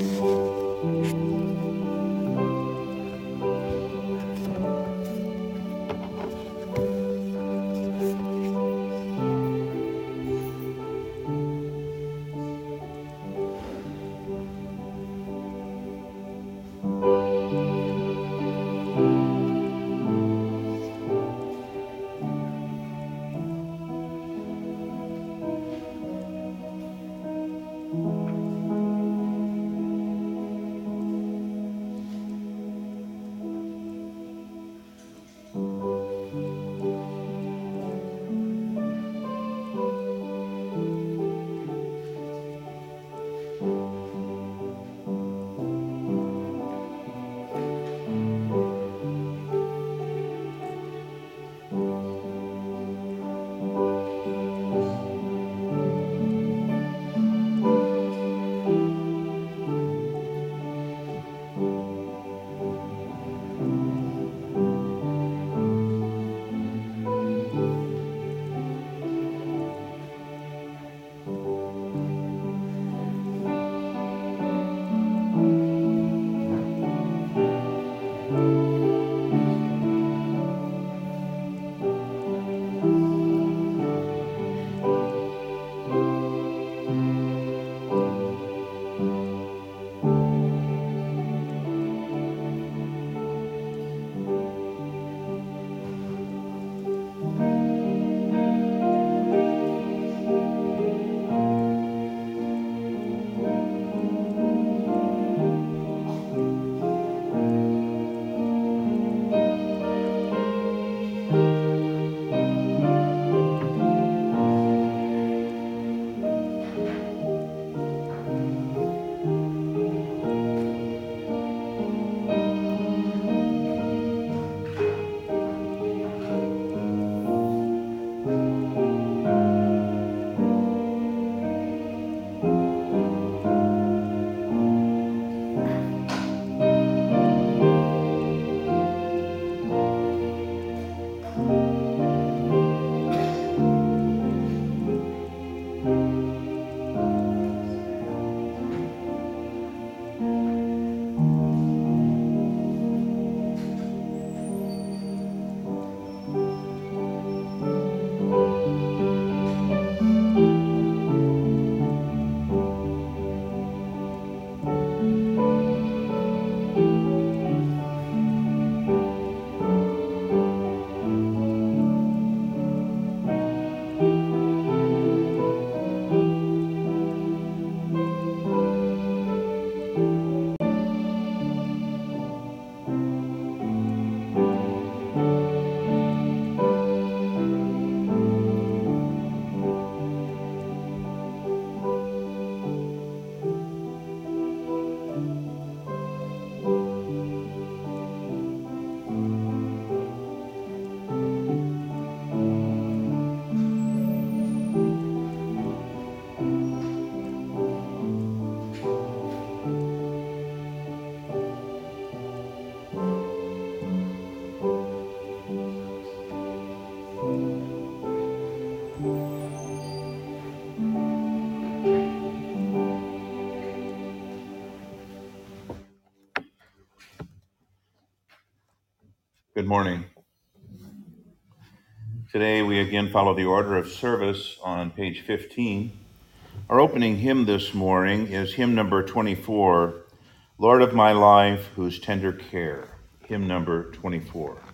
Amen. Good morning. Today we again follow the order of service on page 15. Our opening hymn this morning is hymn number 24, Lord of my life, whose tender care. Hymn number 24.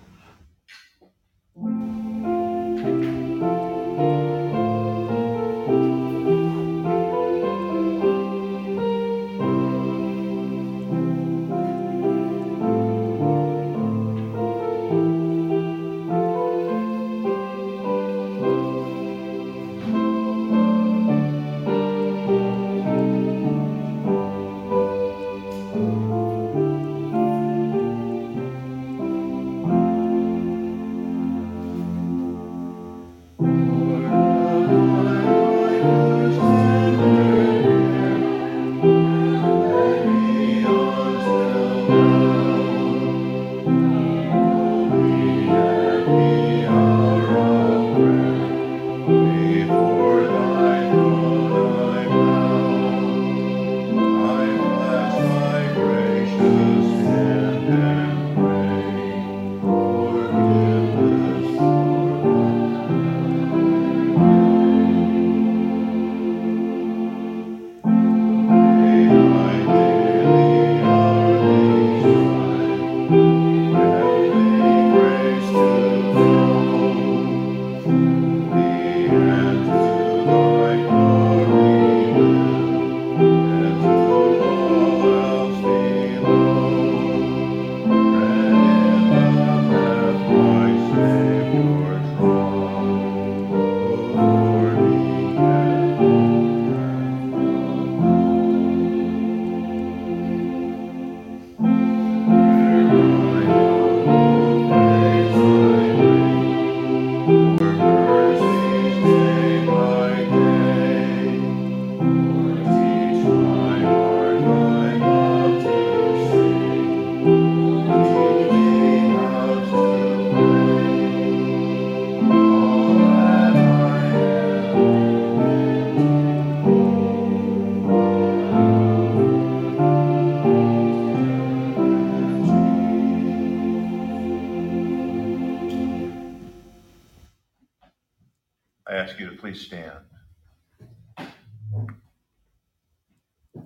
Ask you to please stand.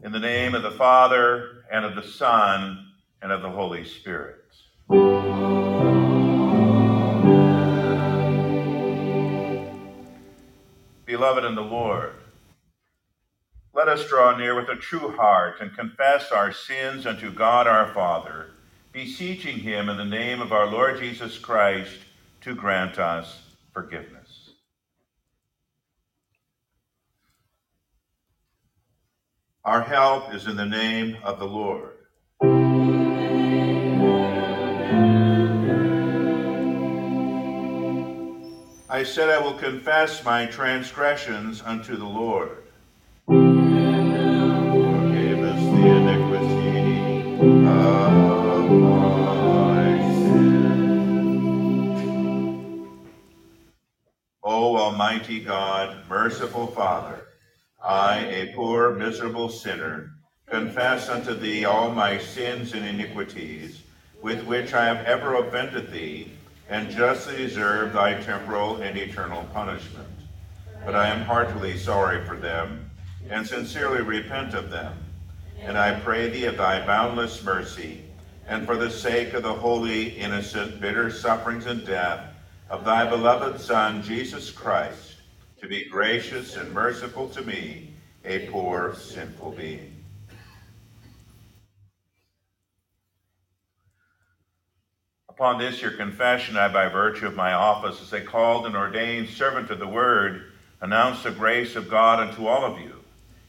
In the name of the Father, and of the Son, and of the Holy Spirit. Beloved in the Lord, let us draw near with a true heart and confess our sins unto God our Father, beseeching him in the name of our Lord Jesus Christ to grant us forgiveness. Our help is in the name of the Lord. I said, I will confess my transgressions unto the Lord. Forgive us the iniquity of sin. O Almighty God, merciful Father, I, a poor, miserable sinner, confess unto thee all my sins and iniquities, with which I have ever offended thee, and justly deserve thy temporal and eternal punishment. But I am heartily sorry for them, and sincerely repent of them. And I pray thee of thy boundless mercy, and for the sake of the holy, innocent, bitter sufferings and death of thy beloved Son, Jesus Christ, to be gracious and merciful to me, a poor, sinful being. Upon this, your confession, I, by virtue of my office as a called and ordained servant of the word, announce the grace of God unto all of you.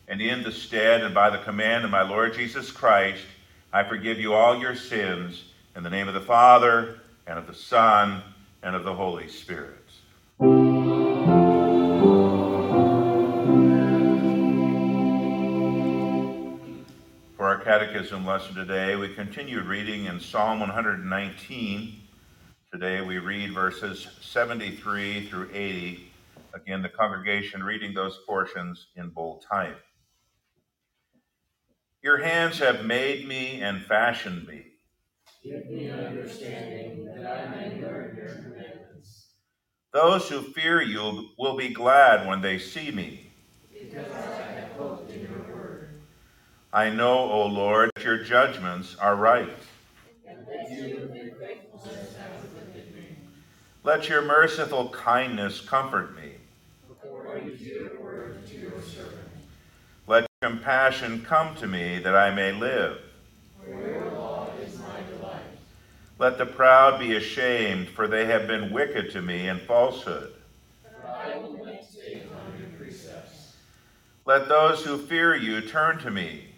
And in the stead and by the command of my Lord Jesus Christ, I forgive you all your sins in the name of the Father, and of the Son, and of the Holy Spirit. Catechism lesson today, we continue reading in Psalm 119. Today we read verses 73 through 80. Again, the congregation reading those portions in bold type. Your hands have made me and fashioned me. Give me understanding that I may learn your commandments. Those who fear you will be glad when they see me. Because I have hoped in your I know, O Lord, your judgments are right. Let your merciful kindness comfort me. Let compassion come to me that I may live. Let the proud be ashamed, for they have been wicked to me in falsehood. Let those who fear you turn to me.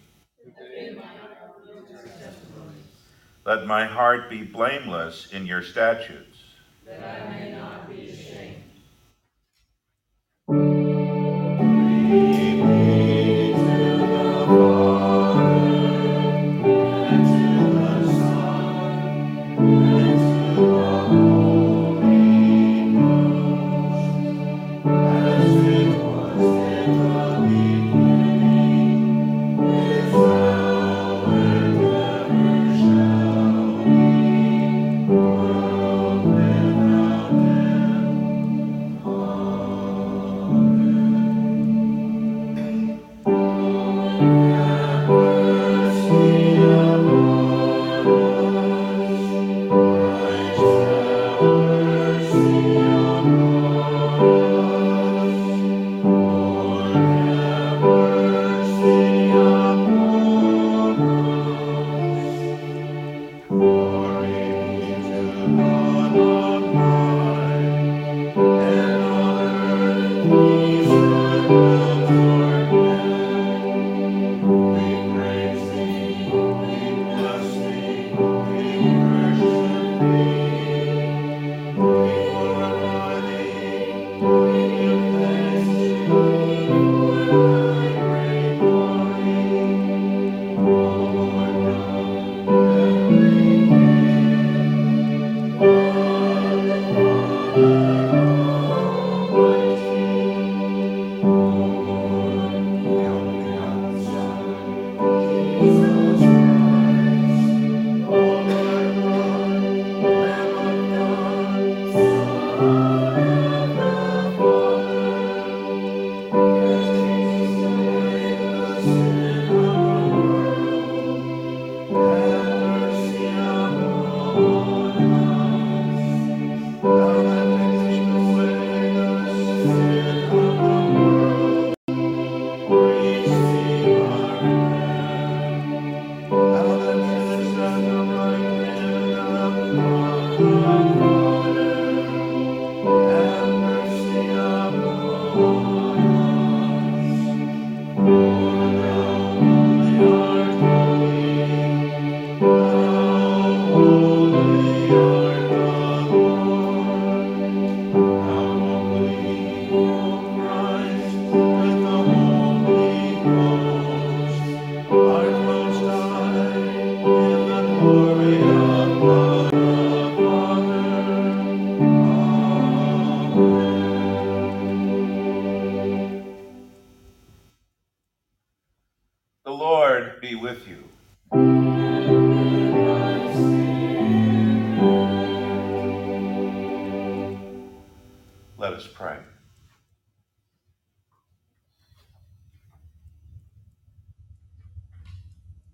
Let my heart be blameless in your statutes. That I may not be ashamed.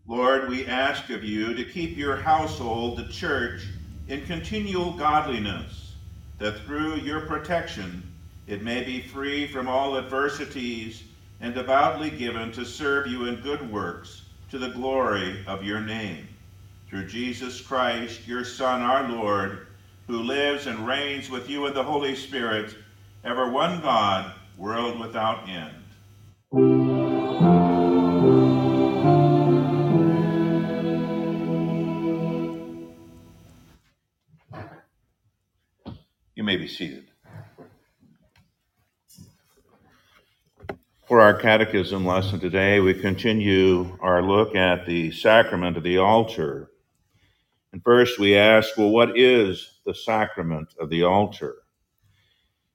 Lord, we ask of you to keep your household, the church, in continual godliness, that through your protection it may be free from all adversities and devoutly given to serve you in good works to the glory of your name. Through Jesus Christ, your Son, our Lord, who lives and reigns with you in the Holy Spirit, ever one God, world without end. Seated. For our catechism lesson today, we continue our look at the sacrament of the altar. And first we ask, well, what is the sacrament of the altar?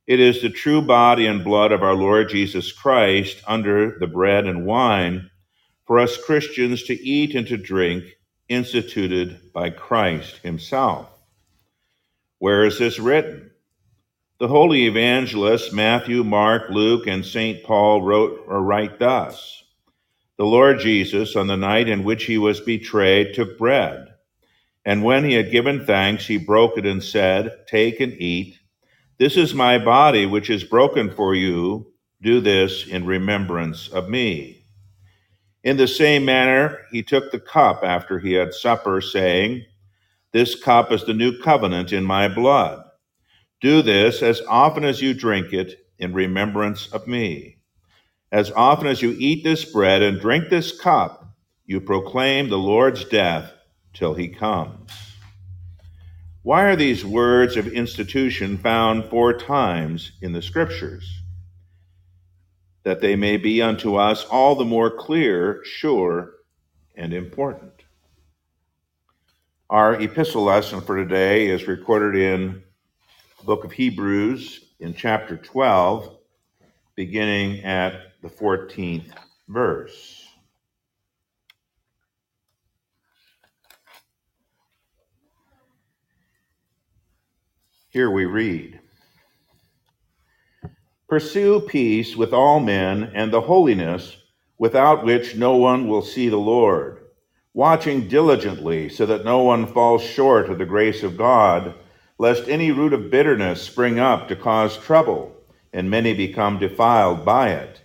It is the true body and blood of our Lord Jesus Christ under the bread and wine for us Christians to eat and to drink, instituted by Christ Himself. Where is this written? The holy evangelists Matthew, Mark, Luke, and St. Paul wrote or write thus The Lord Jesus, on the night in which he was betrayed, took bread. And when he had given thanks, he broke it and said, Take and eat. This is my body, which is broken for you. Do this in remembrance of me. In the same manner, he took the cup after he had supper, saying, This cup is the new covenant in my blood. Do this as often as you drink it in remembrance of me. As often as you eat this bread and drink this cup, you proclaim the Lord's death till he comes. Why are these words of institution found four times in the Scriptures? That they may be unto us all the more clear, sure, and important. Our epistle lesson for today is recorded in book of Hebrews in chapter 12, beginning at the 14th verse. Here we read Pursue peace with all men and the holiness without which no one will see the Lord, watching diligently so that no one falls short of the grace of God lest any root of bitterness spring up to cause trouble, and many become defiled by it.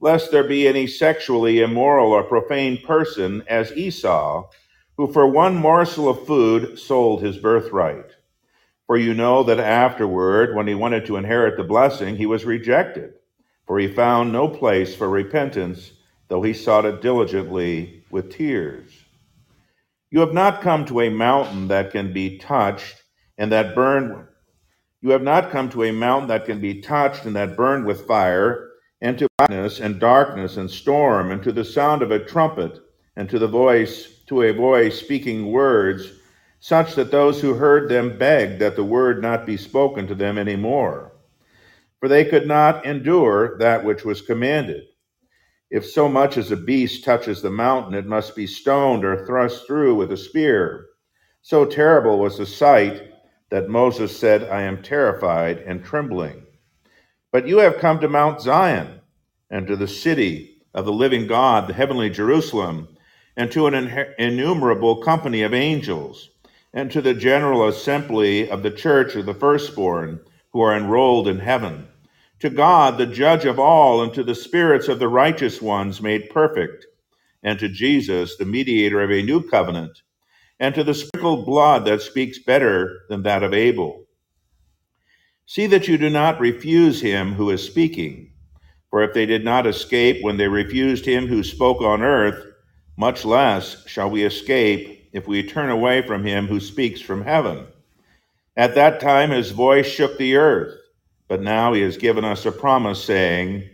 Lest there be any sexually immoral or profane person as Esau, who for one morsel of food sold his birthright. For you know that afterward, when he wanted to inherit the blessing, he was rejected, for he found no place for repentance, though he sought it diligently with tears. You have not come to a mountain that can be touched and that burned. You have not come to a mountain that can be touched and that burned with fire, and to blackness and darkness and storm, and to the sound of a trumpet, and to the voice, to a voice speaking words, such that those who heard them begged that the word not be spoken to them any more. For they could not endure that which was commanded. If so much as a beast touches the mountain, it must be stoned or thrust through with a spear. So terrible was the sight that Moses said, I am terrified and trembling. But you have come to Mount Zion, and to the city of the living God, the heavenly Jerusalem, and to an innumerable company of angels, and to the general assembly of the church of the firstborn who are enrolled in heaven, to God, the judge of all, and to the spirits of the righteous ones made perfect, and to Jesus, the mediator of a new covenant and to the sprinkled blood that speaks better than that of Abel. See that you do not refuse him who is speaking, for if they did not escape when they refused him who spoke on earth, much less shall we escape if we turn away from him who speaks from heaven. At that time his voice shook the earth, but now he has given us a promise, saying,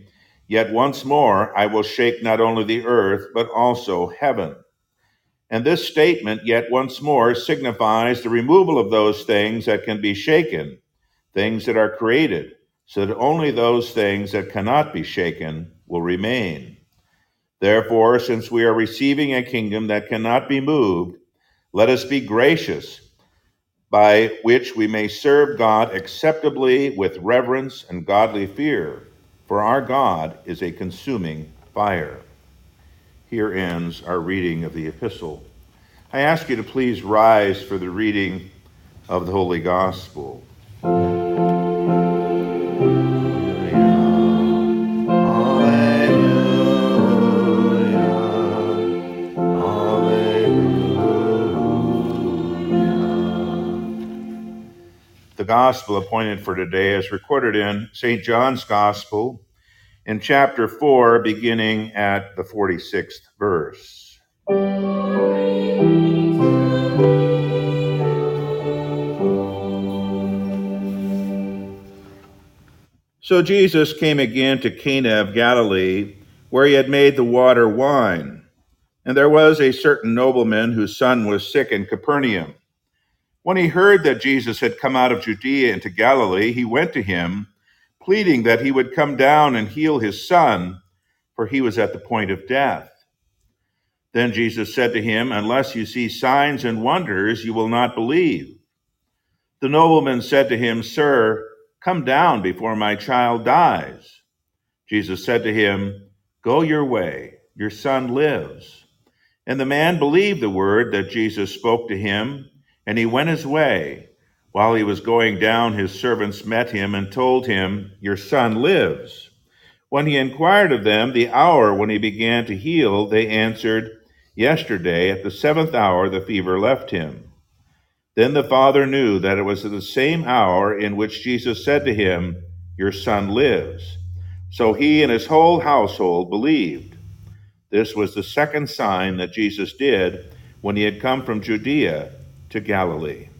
Yet once more I will shake not only the earth, but also heaven. And this statement, yet once more, signifies the removal of those things that can be shaken, things that are created, so that only those things that cannot be shaken will remain. Therefore, since we are receiving a kingdom that cannot be moved, let us be gracious, by which we may serve God acceptably with reverence and godly fear, for our God is a consuming fire. Here ends our reading of the epistle. I ask you to please rise for the reading of the Holy Gospel. The gospel appointed for today is recorded in St. John's Gospel in chapter 4, beginning at the 46th verse. So Jesus came again to Cana of Galilee, where he had made the water wine. And there was a certain nobleman whose son was sick in Capernaum. When he heard that Jesus had come out of Judea into Galilee, he went to him, pleading that he would come down and heal his son, for he was at the point of death. Then Jesus said to him, Unless you see signs and wonders, you will not believe. The nobleman said to him, Sir, come down before my child dies. Jesus said to him, Go your way, your son lives. And the man believed the word that Jesus spoke to him and he went his way. While he was going down, his servants met him and told him, Your son lives. When he inquired of them the hour when he began to heal, they answered, Yesterday, at the seventh hour, the fever left him. Then the father knew that it was at the same hour in which Jesus said to him, Your son lives. So he and his whole household believed. This was the second sign that Jesus did when he had come from Judea to Galilee.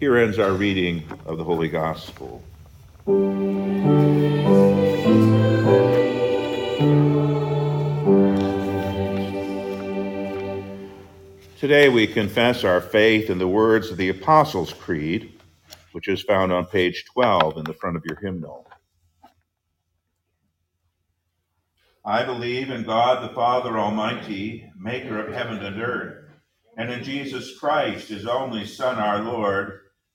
Here ends our reading of the Holy Gospel. Today we confess our faith in the words of the Apostles' Creed, which is found on page 12 in the front of your hymnal. I believe in God the Father Almighty, maker of heaven and earth and in Jesus Christ, his only Son, our Lord,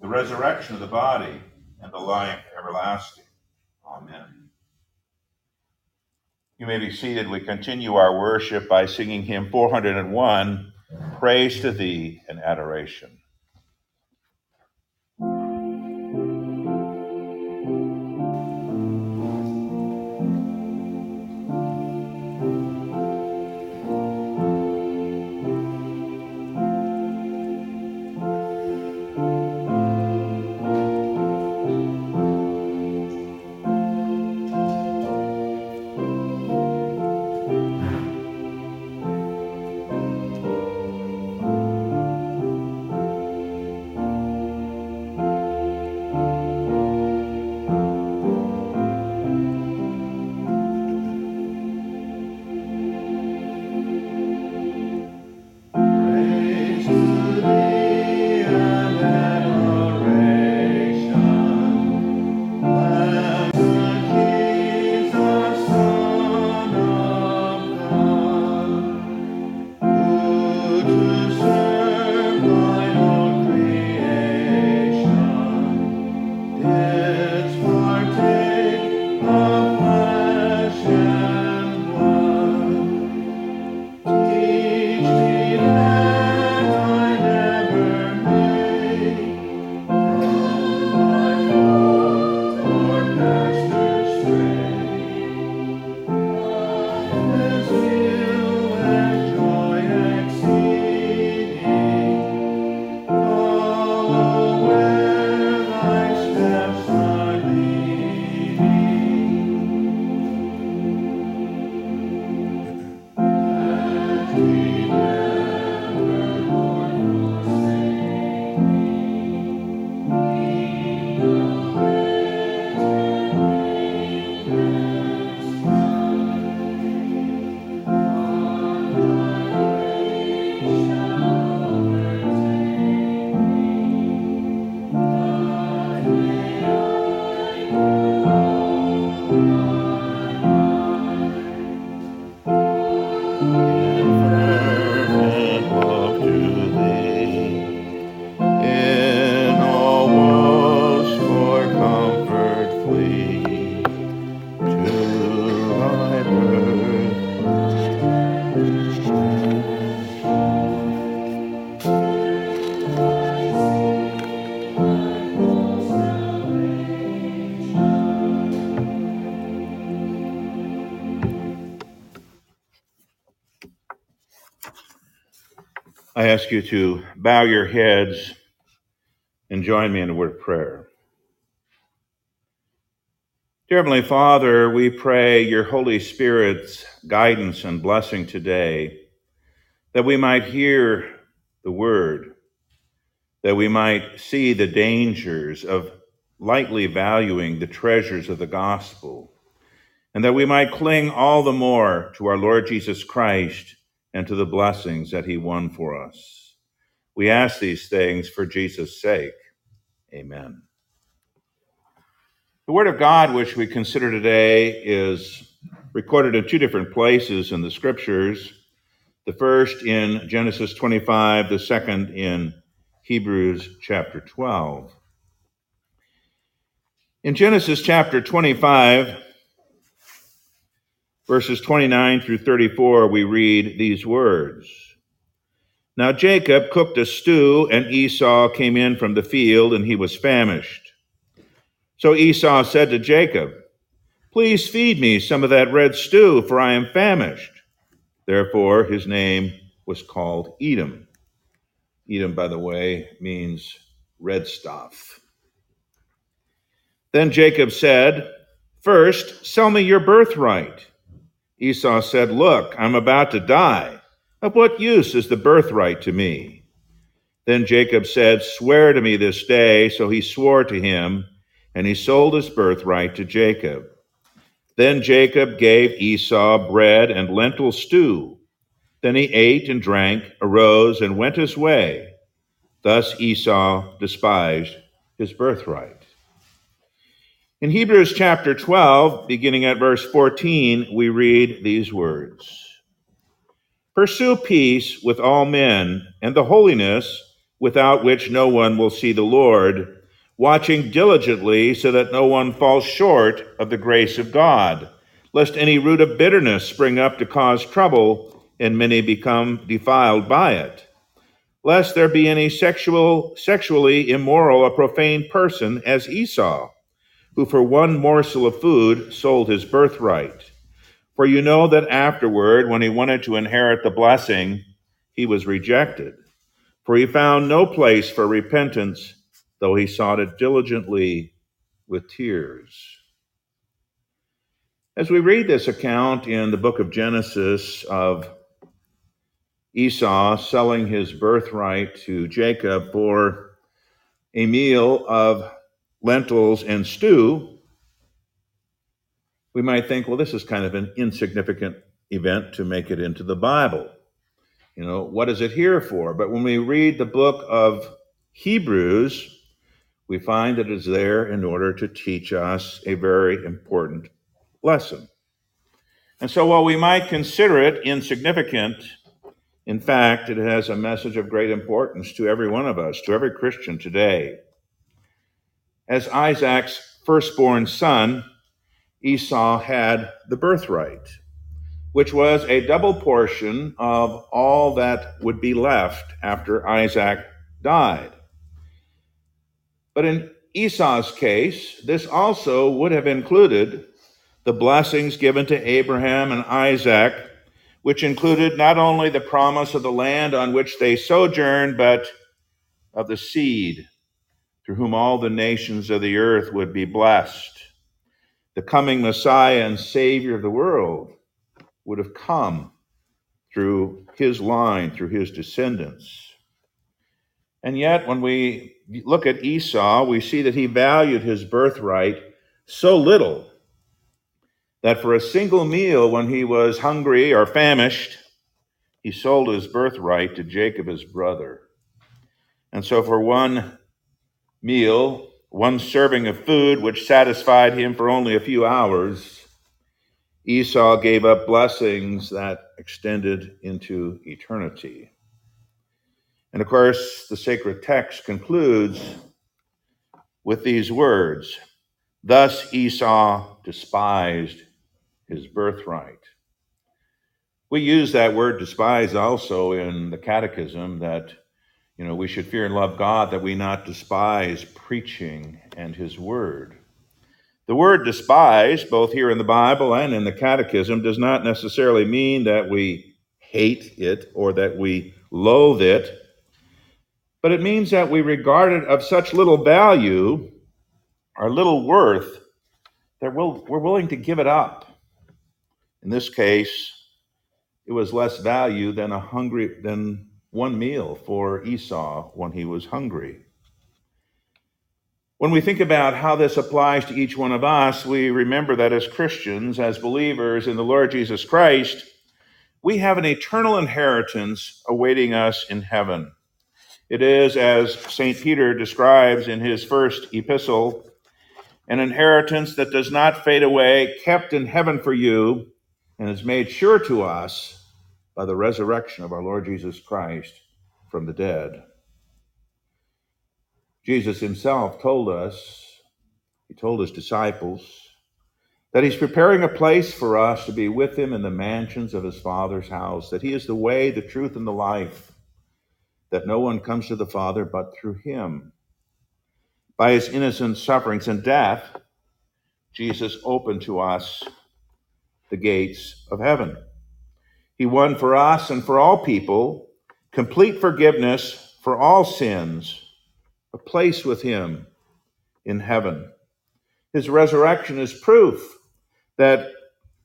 the resurrection of the body, and the life everlasting. Amen. You may be seated. We continue our worship by singing hymn 401, Praise to Thee and Adoration. Ask you to bow your heads and join me in a word of prayer. Dear Heavenly Father, we pray your Holy Spirit's guidance and blessing today that we might hear the word, that we might see the dangers of lightly valuing the treasures of the gospel, and that we might cling all the more to our Lord Jesus Christ and to the blessings that he won for us. We ask these things for Jesus' sake. Amen. The Word of God, which we consider today, is recorded in two different places in the Scriptures. The first in Genesis 25, the second in Hebrews chapter 12. In Genesis chapter 25, verses 29 through 34, we read these words Now Jacob cooked a stew, and Esau came in from the field, and he was famished. So Esau said to Jacob, Please feed me some of that red stew, for I am famished. Therefore, his name was called Edom. Edom, by the way, means red stuff. Then Jacob said, First, sell me your birthright. Esau said, Look, I'm about to die. Of what use is the birthright to me? Then Jacob said, Swear to me this day. So he swore to him, and he sold his birthright to Jacob. Then Jacob gave Esau bread and lentil stew. Then he ate and drank, arose, and went his way. Thus Esau despised his birthright. In Hebrews chapter 12, beginning at verse 14, we read these words Pursue peace with all men and the holiness without which no one will see the Lord, watching diligently so that no one falls short of the grace of God, lest any root of bitterness spring up to cause trouble and many become defiled by it. Lest there be any sexual, sexually immoral or profane person as Esau who for one morsel of food sold his birthright. For you know that afterward, when he wanted to inherit the blessing, he was rejected. For he found no place for repentance, though he sought it diligently with tears. As we read this account in the book of Genesis of Esau selling his birthright to Jacob for a meal of lentils, and stew, we might think, well, this is kind of an insignificant event to make it into the Bible. You know, what is it here for? But when we read the book of Hebrews, we find that it is there in order to teach us a very important lesson. And so while we might consider it insignificant, in fact, it has a message of great importance to every one of us, to every Christian today. As Isaac's firstborn son, Esau had the birthright, which was a double portion of all that would be left after Isaac died. But in Esau's case, this also would have included the blessings given to Abraham and Isaac, which included not only the promise of the land on which they sojourned, but of the seed through whom all the nations of the earth would be blessed. The coming Messiah and Savior of the world would have come through his line, through his descendants. And yet, when we look at Esau, we see that he valued his birthright so little that for a single meal, when he was hungry or famished, he sold his birthright to Jacob, his brother. And so, for one meal, one serving of food which satisfied him for only a few hours, Esau gave up blessings that extended into eternity. And of course, the sacred text concludes with these words Thus Esau despised his birthright. We use that word despise also in the catechism that you know, we should fear and love God that we not despise preaching and his word. The word despise, both here in the Bible and in the Catechism, does not necessarily mean that we hate it or that we loathe it, but it means that we regard it of such little value or little worth that we'll, we're willing to give it up. In this case, it was less value than a hungry than one meal for Esau when he was hungry. When we think about how this applies to each one of us, we remember that as Christians, as believers in the Lord Jesus Christ, we have an eternal inheritance awaiting us in heaven. It is, as St. Peter describes in his first epistle, an inheritance that does not fade away, kept in heaven for you, and is made sure to us by the resurrection of our Lord Jesus Christ from the dead. Jesus himself told us, he told his disciples, that he's preparing a place for us to be with him in the mansions of his Father's house, that he is the way, the truth, and the life, that no one comes to the Father but through him. By his innocent sufferings and death, Jesus opened to us the gates of heaven. He won for us and for all people complete forgiveness for all sins a place with him in heaven. His resurrection is proof that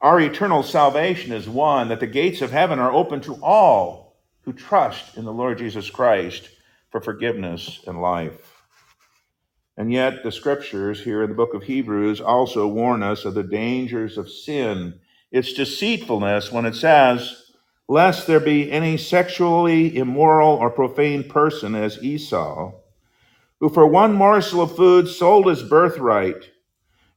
our eternal salvation is won, that the gates of heaven are open to all who trust in the Lord Jesus Christ for forgiveness and life. And yet, the scriptures here in the book of Hebrews also warn us of the dangers of sin, its deceitfulness, when it says, Lest there be any sexually immoral or profane person as Esau who for one morsel of food sold his birthright.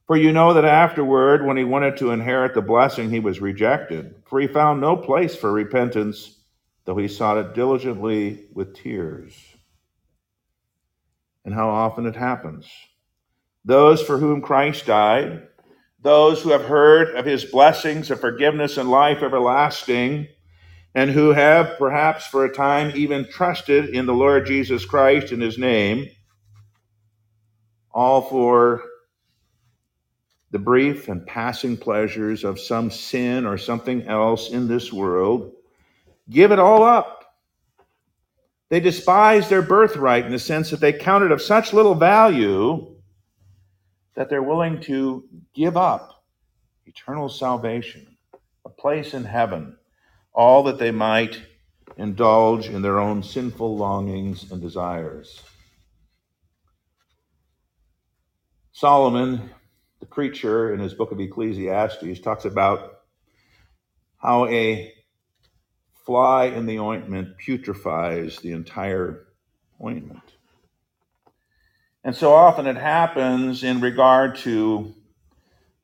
For you know that afterward, when he wanted to inherit the blessing, he was rejected, for he found no place for repentance, though he sought it diligently with tears. And how often it happens. Those for whom Christ died, those who have heard of his blessings of forgiveness and life everlasting, and who have perhaps for a time even trusted in the Lord Jesus Christ in his name, all for the brief and passing pleasures of some sin or something else in this world, give it all up. They despise their birthright in the sense that they count it of such little value that they're willing to give up eternal salvation, a place in heaven, all that they might indulge in their own sinful longings and desires. Solomon, the preacher, in his book of Ecclesiastes, talks about how a fly in the ointment putrefies the entire ointment. And so often it happens in regard to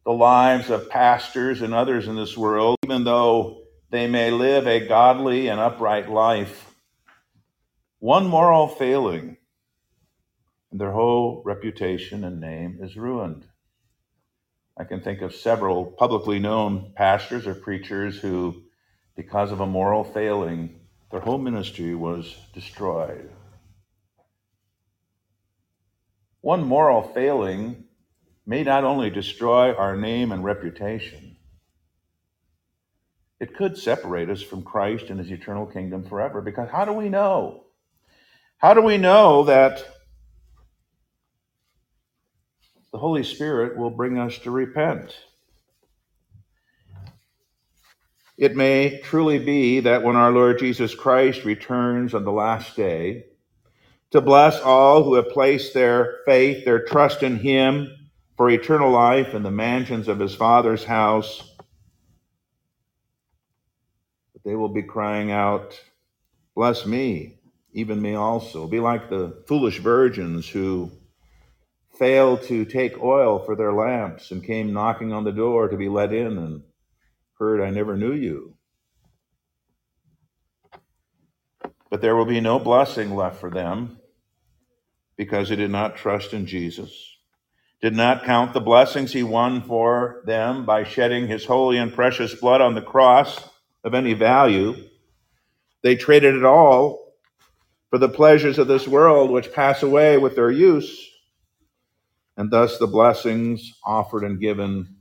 the lives of pastors and others in this world, even though they may live a godly and upright life. One moral failing and their whole reputation and name is ruined. I can think of several publicly known pastors or preachers who, because of a moral failing, their whole ministry was destroyed. One moral failing may not only destroy our name and reputation, it could separate us from Christ and his eternal kingdom forever. Because how do we know? How do we know that the Holy Spirit will bring us to repent. It may truly be that when our Lord Jesus Christ returns on the last day to bless all who have placed their faith, their trust in Him for eternal life in the mansions of His Father's house, they will be crying out, Bless me, even me also. Be like the foolish virgins who failed to take oil for their lamps and came knocking on the door to be let in and heard, I never knew you. But there will be no blessing left for them because they did not trust in Jesus, did not count the blessings he won for them by shedding his holy and precious blood on the cross of any value. They traded it all for the pleasures of this world, which pass away with their use and thus the blessings offered and given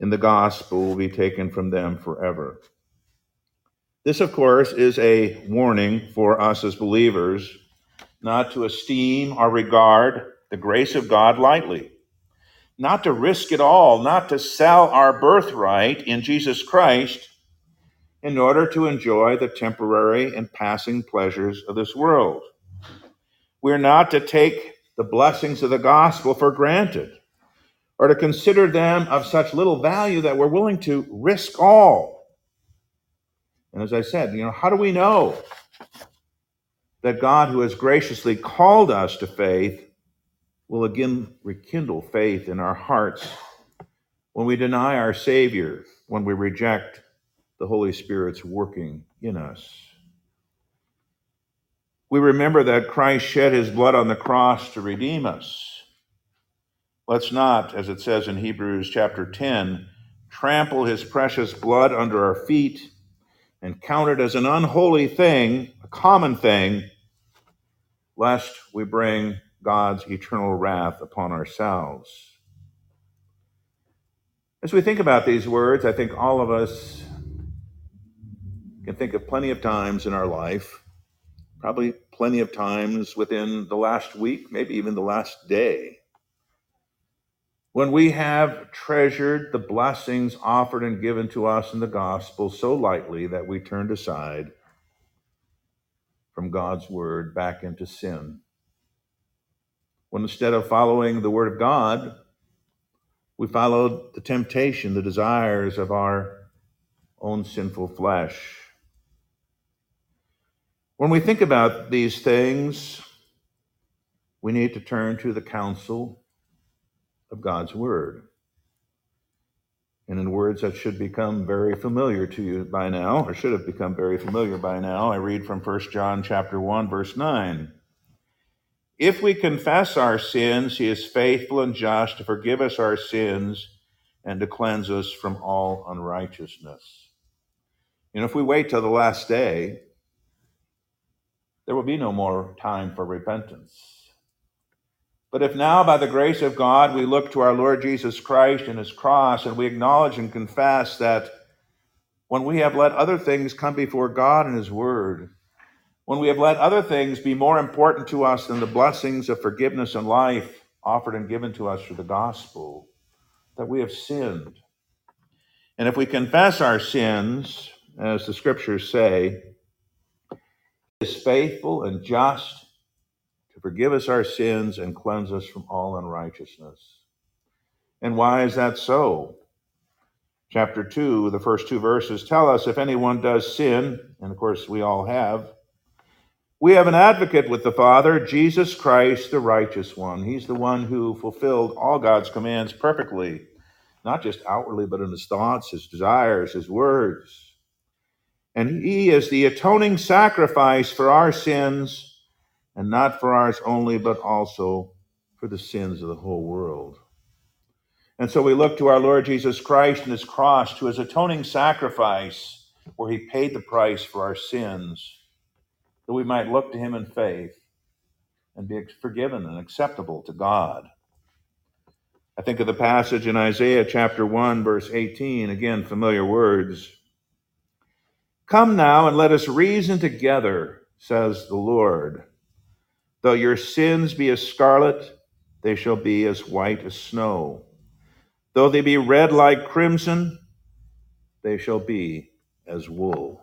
in the gospel will be taken from them forever. This, of course, is a warning for us as believers not to esteem or regard the grace of God lightly, not to risk it all, not to sell our birthright in Jesus Christ in order to enjoy the temporary and passing pleasures of this world. We're not to take the blessings of the gospel for granted or to consider them of such little value that we're willing to risk all. And as I said, you know, how do we know that God, who has graciously called us to faith, will again rekindle faith in our hearts when we deny our Savior, when we reject the Holy Spirit's working in us. We remember that Christ shed his blood on the cross to redeem us. Let's not, as it says in Hebrews chapter 10, trample his precious blood under our feet and count it as an unholy thing, a common thing, lest we bring God's eternal wrath upon ourselves. As we think about these words, I think all of us can think of plenty of times in our life, probably plenty of times within the last week, maybe even the last day, when we have treasured the blessings offered and given to us in the gospel so lightly that we turned aside from God's word back into sin. When instead of following the word of God, we followed the temptation, the desires of our own sinful flesh. When we think about these things, we need to turn to the counsel of God's Word. And in words that should become very familiar to you by now, or should have become very familiar by now, I read from 1 John chapter 1, verse 9. If we confess our sins, he is faithful and just to forgive us our sins and to cleanse us from all unrighteousness. And if we wait till the last day, there will be no more time for repentance. But if now, by the grace of God, we look to our Lord Jesus Christ and his cross, and we acknowledge and confess that when we have let other things come before God and his word, when we have let other things be more important to us than the blessings of forgiveness and life offered and given to us through the gospel, that we have sinned. And if we confess our sins, as the scriptures say, is faithful and just to forgive us our sins and cleanse us from all unrighteousness. And why is that so? Chapter 2, the first two verses tell us if anyone does sin, and of course we all have, we have an advocate with the Father, Jesus Christ, the righteous one. He's the one who fulfilled all God's commands perfectly, not just outwardly, but in his thoughts, his desires, his words. And he is the atoning sacrifice for our sins, and not for ours only, but also for the sins of the whole world. And so we look to our Lord Jesus Christ and his cross, to his atoning sacrifice, where he paid the price for our sins, that we might look to him in faith and be forgiven and acceptable to God. I think of the passage in Isaiah chapter 1, verse 18, again, familiar words. Come now and let us reason together, says the Lord. Though your sins be as scarlet, they shall be as white as snow. Though they be red like crimson, they shall be as wool.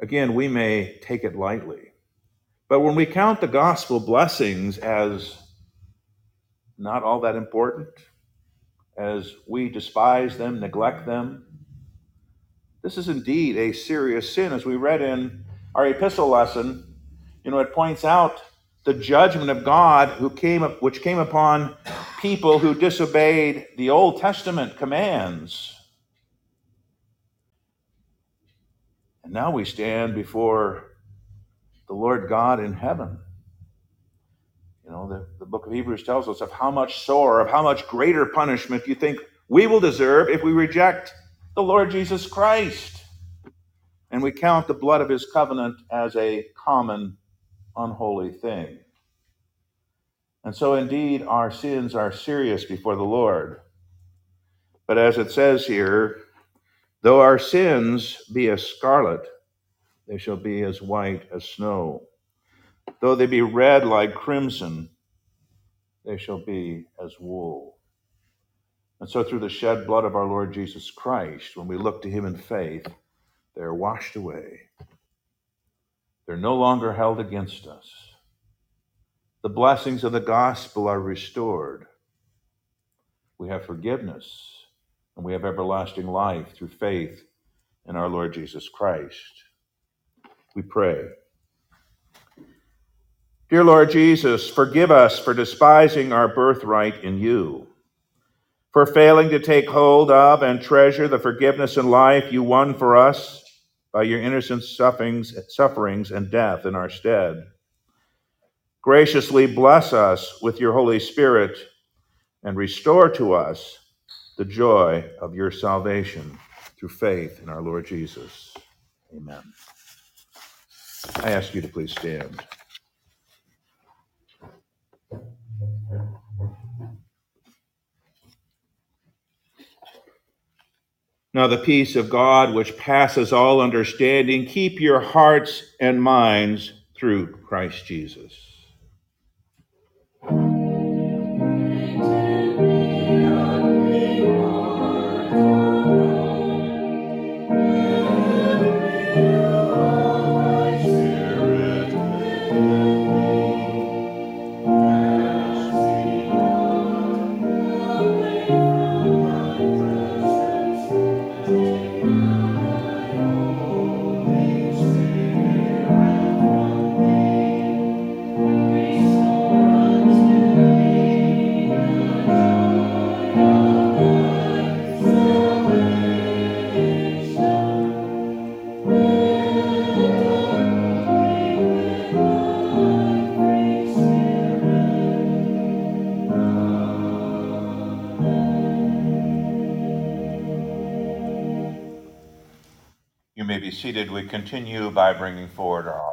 Again, we may take it lightly. But when we count the gospel blessings as not all that important, as we despise them, neglect them, this is indeed a serious sin. As we read in our epistle lesson, you know, it points out the judgment of God who came which came upon people who disobeyed the Old Testament commands. And now we stand before the Lord God in heaven. You know, the, the book of Hebrews tells us of how much sore, of how much greater punishment you think we will deserve if we reject the Lord Jesus Christ. And we count the blood of his covenant as a common unholy thing. And so, indeed, our sins are serious before the Lord. But as it says here, Though our sins be as scarlet, they shall be as white as snow. Though they be red like crimson, they shall be as wool. And so, through the shed blood of our Lord Jesus Christ, when we look to him in faith, they are washed away. They're no longer held against us. The blessings of the gospel are restored. We have forgiveness and we have everlasting life through faith in our Lord Jesus Christ. We pray. Dear Lord Jesus, forgive us for despising our birthright in you, for failing to take hold of and treasure the forgiveness and life you won for us by your innocent sufferings, sufferings and death in our stead. Graciously bless us with your Holy Spirit and restore to us the joy of your salvation through faith in our Lord Jesus. Amen. I ask you to please stand. Now, the peace of God, which passes all understanding, keep your hearts and minds through Christ Jesus. Seated. We continue by bringing forward our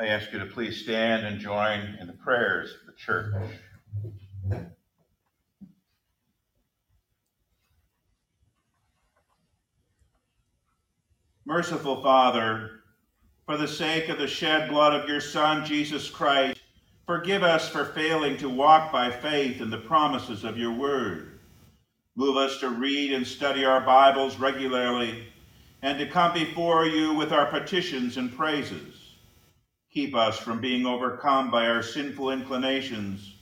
I ask you to please stand and join in the prayers of the church. Merciful Father, for the sake of the shed blood of your Son, Jesus Christ, forgive us for failing to walk by faith in the promises of your word. Move us to read and study our Bibles regularly and to come before you with our petitions and praises. Keep us from being overcome by our sinful inclinations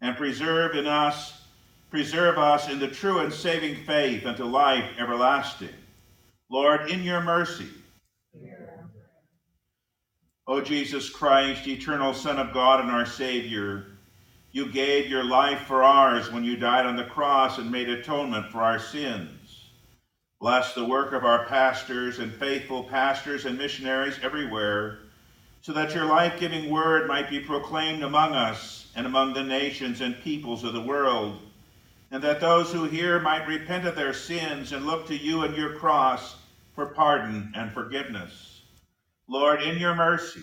and preserve in us, preserve us in the true and saving faith unto life everlasting. Lord, in your mercy. O Jesus Christ, eternal Son of God and our Savior, you gave your life for ours when you died on the cross and made atonement for our sins. Bless the work of our pastors and faithful pastors and missionaries everywhere, so that your life giving word might be proclaimed among us and among the nations and peoples of the world, and that those who hear might repent of their sins and look to you and your cross for pardon and forgiveness. Lord, in your mercy.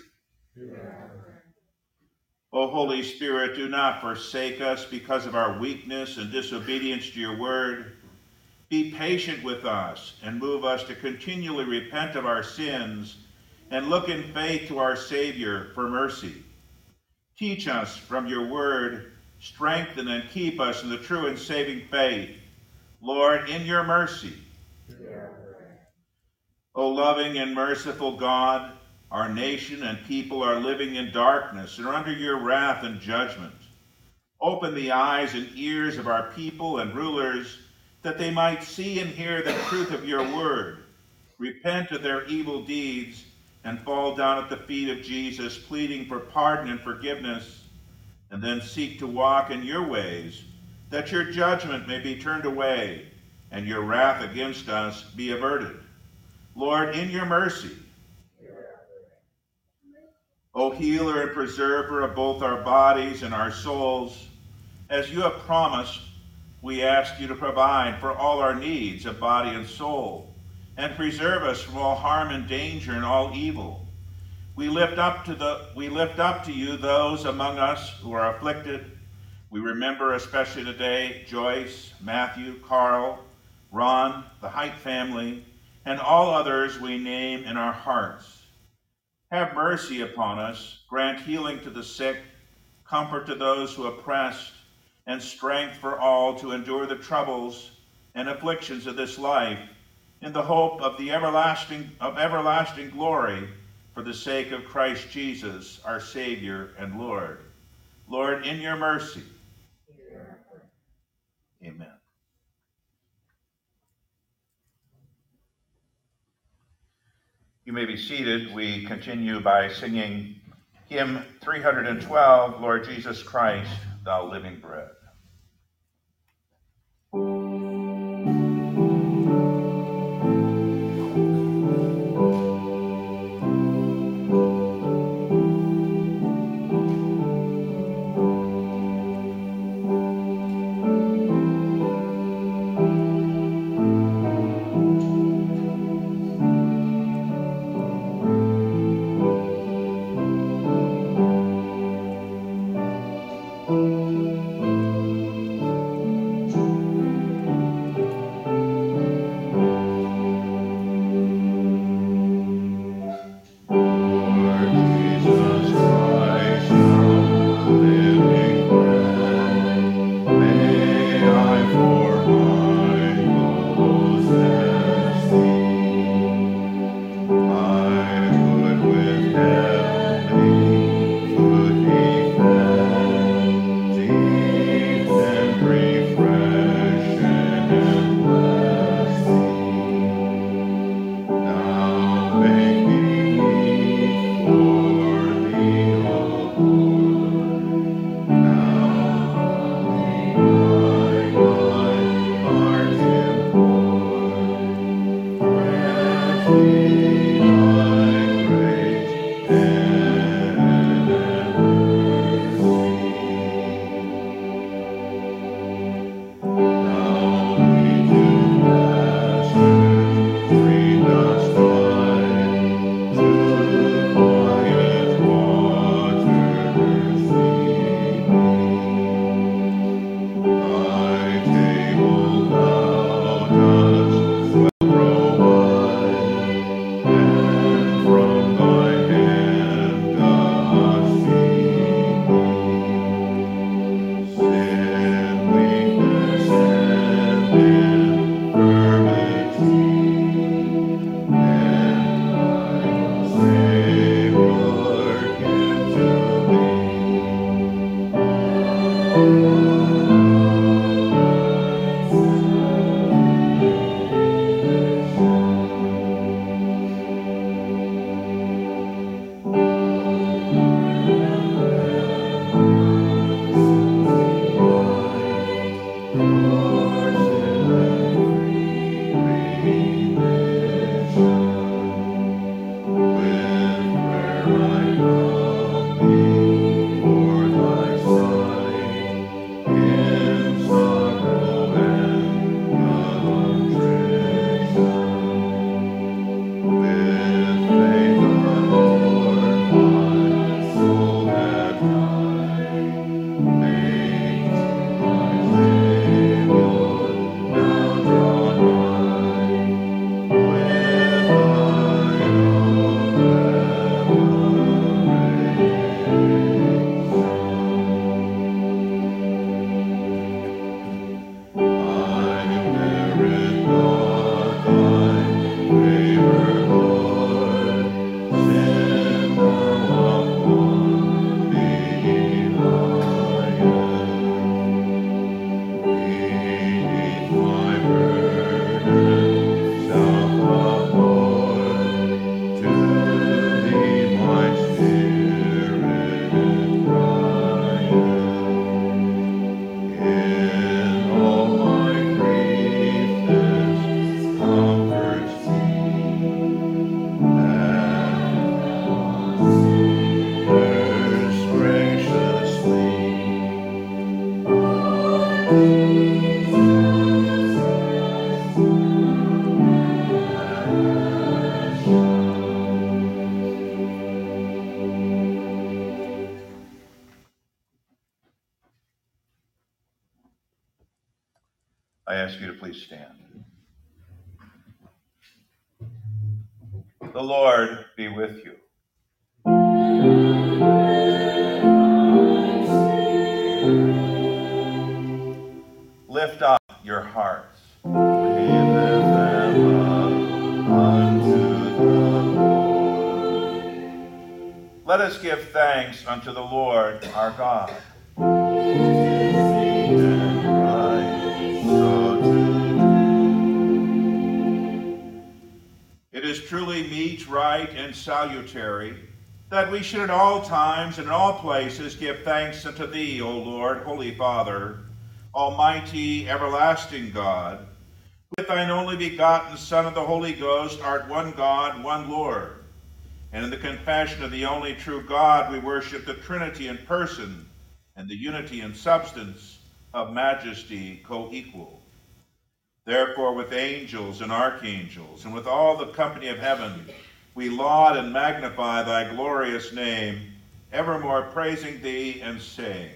O Holy Spirit, do not forsake us because of our weakness and disobedience to your word. Be patient with us and move us to continually repent of our sins and look in faith to our Savior for mercy. Teach us from your word, strengthen and keep us in the true and saving faith. Lord, in your mercy. O loving and merciful God, our nation and people are living in darkness and are under your wrath and judgment. Open the eyes and ears of our people and rulers that they might see and hear the truth of your word, repent of their evil deeds, and fall down at the feet of Jesus, pleading for pardon and forgiveness, and then seek to walk in your ways, that your judgment may be turned away and your wrath against us be averted. Lord, in your mercy, O healer and preserver of both our bodies and our souls, as you have promised, we ask you to provide for all our needs of body and soul, and preserve us from all harm and danger and all evil. We lift up to the we lift up to you those among us who are afflicted. We remember especially today Joyce, Matthew, Carl, Ron, the Height family, and all others we name in our hearts. Have mercy upon us, grant healing to the sick, comfort to those who are oppressed, and strength for all to endure the troubles and afflictions of this life, in the hope of the everlasting of everlasting glory, for the sake of Christ Jesus, our Savior and Lord. Lord, in your mercy. Amen. You may be seated. We continue by singing hymn 312, Lord Jesus Christ, thou living bread. away. Should at all times and in all places give thanks unto thee, O Lord, Holy Father, Almighty, everlasting God, with thine only begotten Son of the Holy Ghost art one God, one Lord. And in the confession of the only true God, we worship the Trinity in person and the unity in substance of majesty co-equal. Therefore, with angels and archangels, and with all the company of heaven, we laud and magnify thy glorious name, evermore praising thee and saying,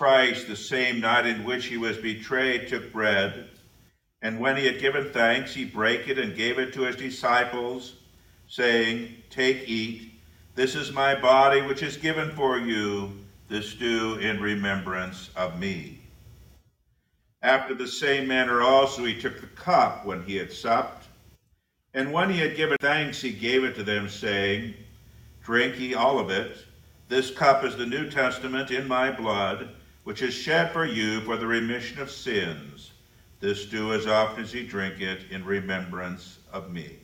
Christ, the same night in which he was betrayed, took bread, and when he had given thanks, he brake it and gave it to his disciples, saying, Take, eat, this is my body which is given for you, this do in remembrance of me. After the same manner also he took the cup when he had supped, and when he had given thanks, he gave it to them, saying, Drink ye all of it. This cup is the New Testament in my blood, which is shed for you for the remission of sins. This do as often as ye drink it in remembrance of me.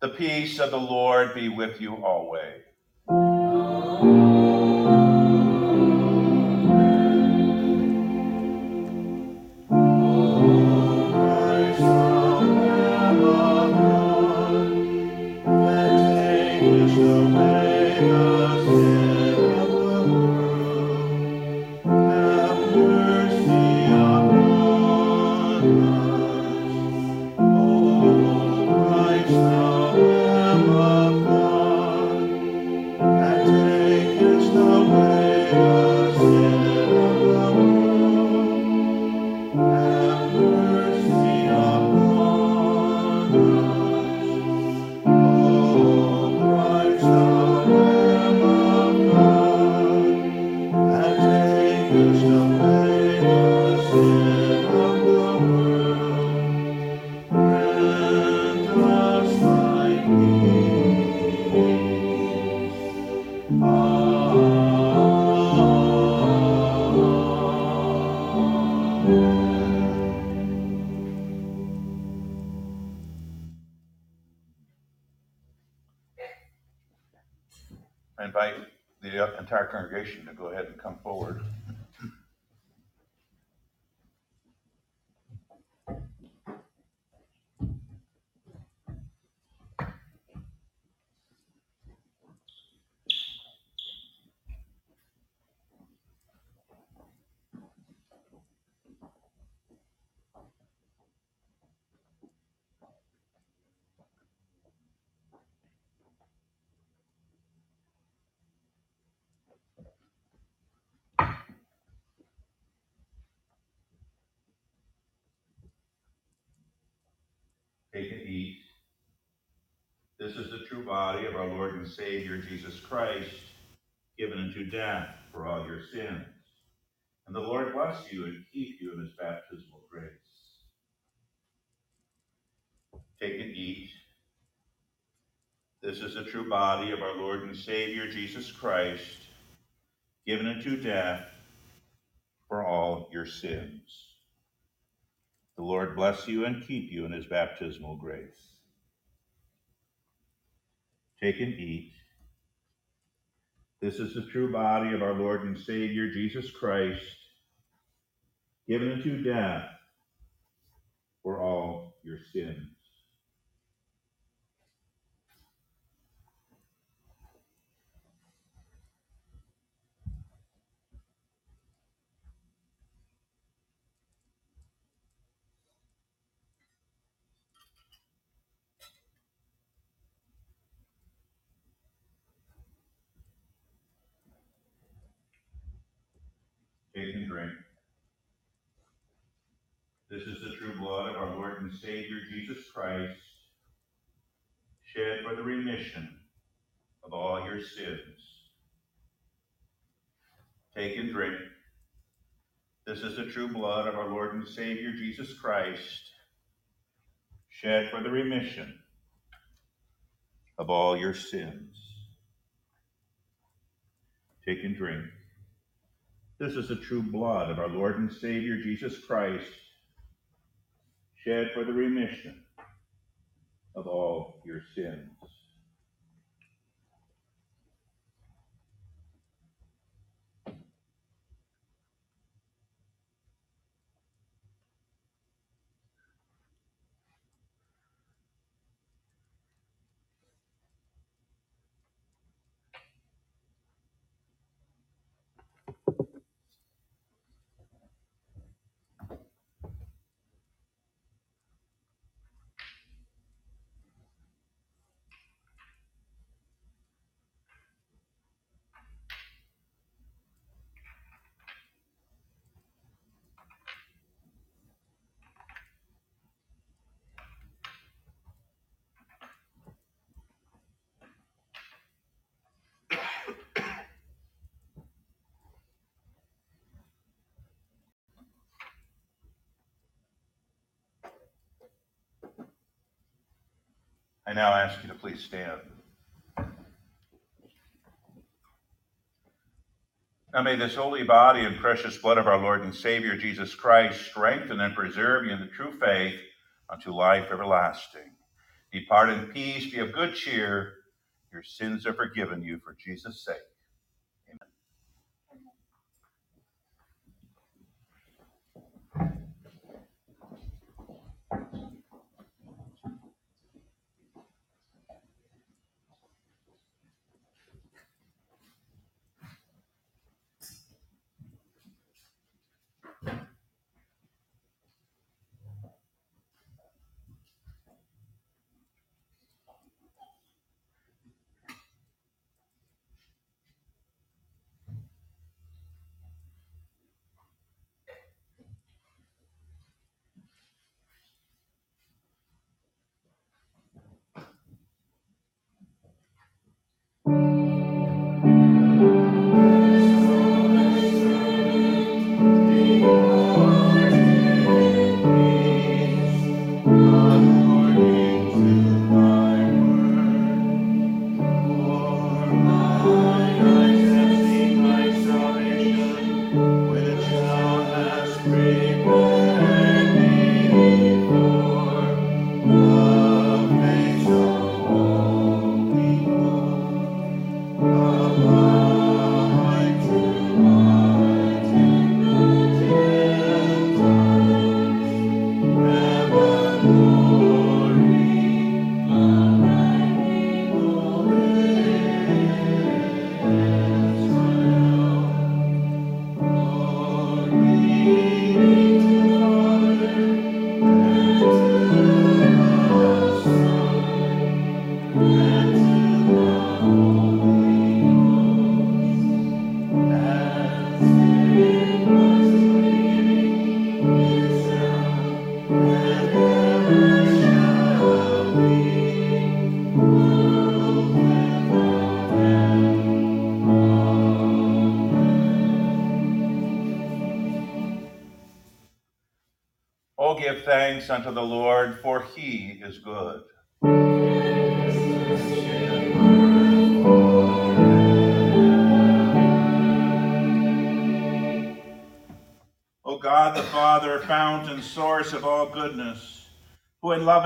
The peace of the Lord be with you always. Take and eat. This is the true body of our Lord and Savior Jesus Christ, given unto death for all your sins. And the Lord bless you and keep you in his baptismal grace. Take and eat. This is the true body of our Lord and Savior Jesus Christ, given unto death for all your sins. The Lord bless you and keep you in his baptismal grace. Take and eat. This is the true body of our Lord and Savior Jesus Christ, given unto death for all your sins. Take and drink. This is the true blood of our Lord and Savior Jesus Christ, shed for the remission of all your sins. Take and drink. This is the true blood of our Lord and Savior Jesus Christ, shed for the remission of all your sins. Take and drink. This is the true blood of our Lord and Savior Jesus Christ, shed for the remission of all your sins. I now ask you to please stand. Now may this holy body and precious blood of our Lord and Savior Jesus Christ strengthen and preserve you in the true faith unto life everlasting. Depart in peace, be of good cheer. Your sins are forgiven you for Jesus' sake.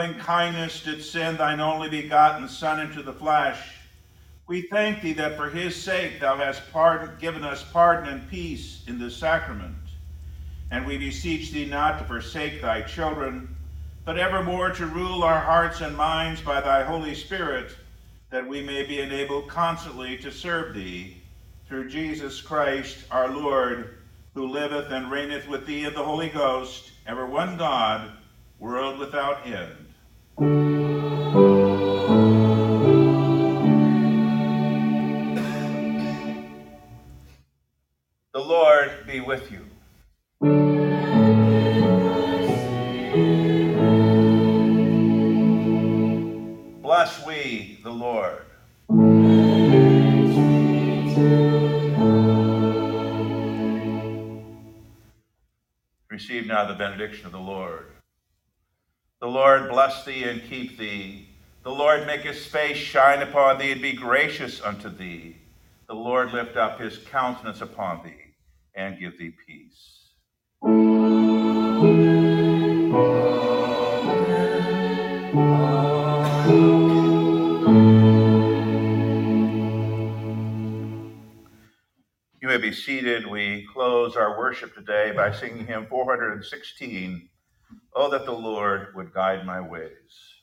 Loving kindness did send thine only begotten Son into the flesh, we thank thee that for his sake thou hast pardon, given us pardon and peace in this sacrament. And we beseech thee not to forsake thy children, but evermore to rule our hearts and minds by thy Holy Spirit, that we may be enabled constantly to serve thee. Through Jesus Christ our Lord, who liveth and reigneth with thee in the Holy Ghost, ever one God, world without end. The Lord be with you. Bless we the Lord. Receive now the benediction of the Lord. Bless thee and keep thee. The Lord make his face shine upon thee and be gracious unto thee. The Lord lift up his countenance upon thee and give thee peace. You may be seated. We close our worship today by singing hymn 416, Oh, that the Lord would guide my ways.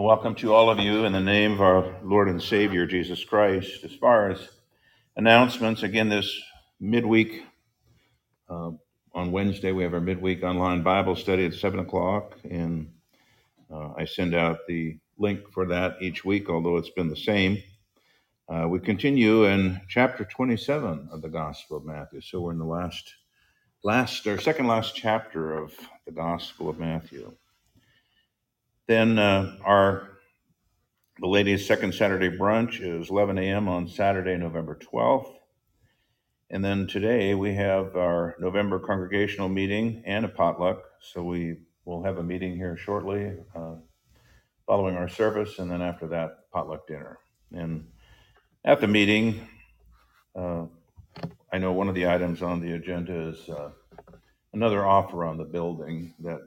Welcome to all of you in the name of our Lord and Savior Jesus Christ. As far as announcements, again, this midweek uh, on Wednesday, we have our midweek online Bible study at 7 o'clock, and uh, I send out the link for that each week, although it's been the same. Uh, we continue in chapter 27 of the Gospel of Matthew. So we're in the last, last or second last chapter of the Gospel of Matthew. Then uh, our the ladies' second Saturday brunch is 11 a.m. on Saturday, November 12th. And then today we have our November congregational meeting and a potluck. So we will have a meeting here shortly uh, following our service, and then after that, potluck dinner. And at the meeting, uh, I know one of the items on the agenda is uh, another offer on the building that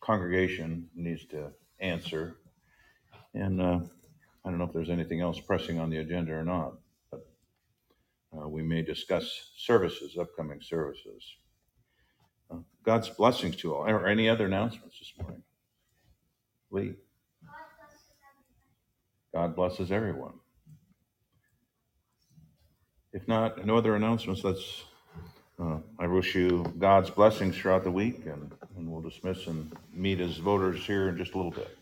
congregation needs to answer. And uh, I don't know if there's anything else pressing on the agenda or not, but uh, we may discuss services, upcoming services. Uh, God's blessings to all. Or any other announcements this morning? Lee, God blesses everyone. If not, no other announcements, let's, uh, I wish you God's blessings throughout the week, and, and we'll dismiss and meet as voters here in just a little bit.